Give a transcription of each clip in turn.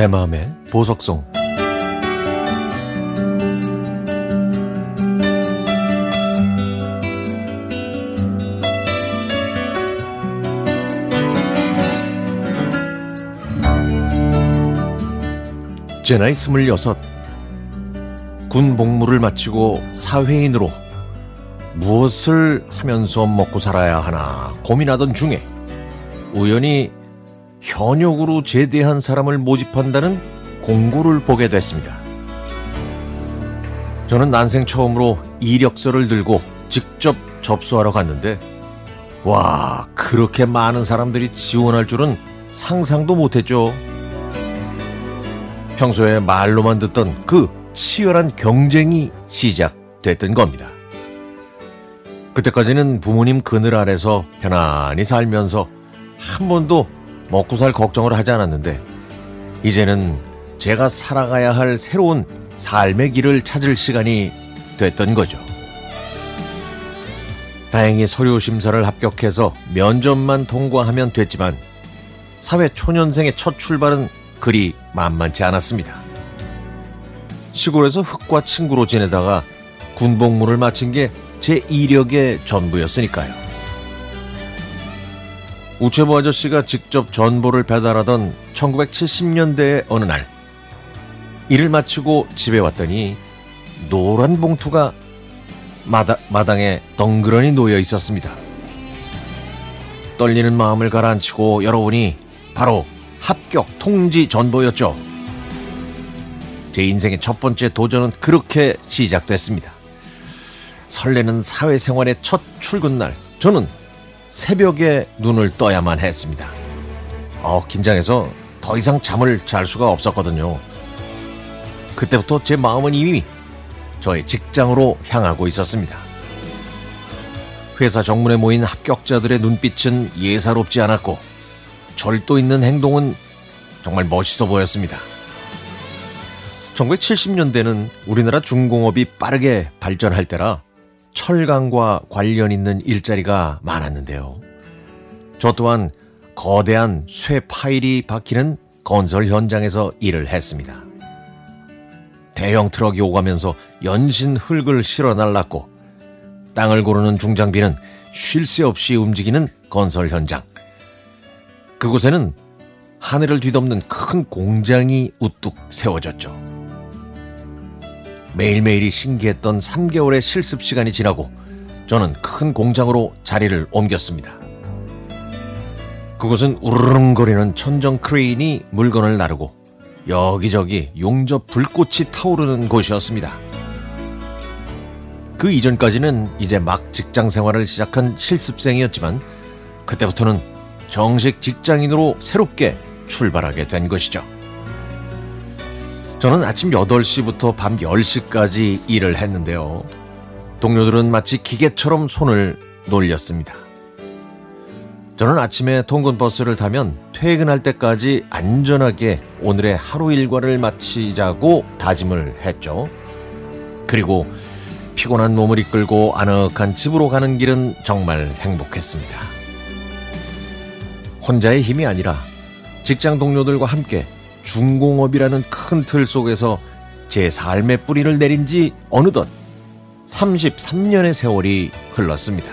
내 마음의 보석송. 제 나이 스물여섯. 군 복무를 마치고 사회인으로 무엇을 하면서 먹고 살아야 하나 고민하던 중에 우연히 현역으로 제대한 사람을 모집한다는 공고를 보게 됐습니다. 저는 난생 처음으로 이력서를 들고 직접 접수하러 갔는데 와 그렇게 많은 사람들이 지원할 줄은 상상도 못했죠. 평소에 말로만 듣던 그 치열한 경쟁이 시작됐던 겁니다. 그때까지는 부모님 그늘 아래서 편안히 살면서 한 번도 먹고 살 걱정을 하지 않았는데 이제는 제가 살아가야 할 새로운 삶의 길을 찾을 시간이 됐던 거죠. 다행히 서류 심사를 합격해서 면접만 통과하면 됐지만 사회 초년생의 첫 출발은 그리 만만치 않았습니다. 시골에서 흙과 친구로 지내다가 군복무를 마친 게 제 이력의 전부였으니까요. 우체부 아저씨가 직접 전보를 배달하던 1970년대의 어느 날 일을 마치고 집에 왔더니 노란 봉투가 마다, 마당에 덩그러니 놓여 있었습니다. 떨리는 마음을 가라앉히고 열어보니 바로 합격 통지 전보였죠. 제 인생의 첫 번째 도전은 그렇게 시작됐습니다. 설레는 사회생활의 첫 출근날, 저는 새벽에 눈을 떠야만 했습니다. 어, 긴장해서 더 이상 잠을 잘 수가 없었거든요. 그때부터 제 마음은 이미 저의 직장으로 향하고 있었습니다. 회사 정문에 모인 합격자들의 눈빛은 예사롭지 않았고 절도 있는 행동은 정말 멋있어 보였습니다. 1970년대는 우리나라 중공업이 빠르게 발전할 때라 철강과 관련 있는 일자리가 많았는데요. 저 또한 거대한 쇠 파일이 박히는 건설 현장에서 일을 했습니다. 대형 트럭이 오가면서 연신 흙을 실어 날랐고 땅을 고르는 중장비는 쉴 새 없이 움직이는 건설 현장. 그곳에는 하늘을 뒤덮는 큰 공장이 우뚝 세워졌죠. 매일매일이 신기했던 3개월의 실습 시간이 지나고 저는 큰 공장으로 자리를 옮겼습니다. 그곳은 우르릉거리는 천정 크레인이 물건을 나르고 여기저기 용접 불꽃이 타오르는 곳이었습니다. 그 이전까지는 이제 막 직장 생활을 시작한 실습생이었지만 그때부터는 정식 직장인으로 새롭게 출발하게 된 것이죠. 저는 아침 8시부터 밤 10시까지 일을 했는데요. 동료들은 마치 기계처럼 손을 놀렸습니다. 저는 아침에 통근 버스를 타면 퇴근할 때까지 안전하게 오늘의 하루 일과를 마치자고 다짐을 했죠. 그리고 피곤한 몸을 이끌고 아늑한 집으로 가는 길은 정말 행복했습니다. 혼자의 힘이 아니라 직장 동료들과 함께 중공업이라는 큰 틀 속에서 제 삶의 뿌리를 내린 지 어느덧 33년의 세월이 흘렀습니다.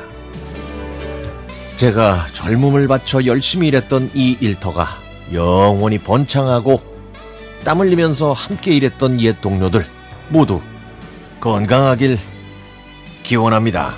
제가 젊음을 바쳐 열심히 일했던 이 일터가 영원히 번창하고 땀 흘리면서 함께 일했던 옛 동료들 모두 건강하길 기원합니다.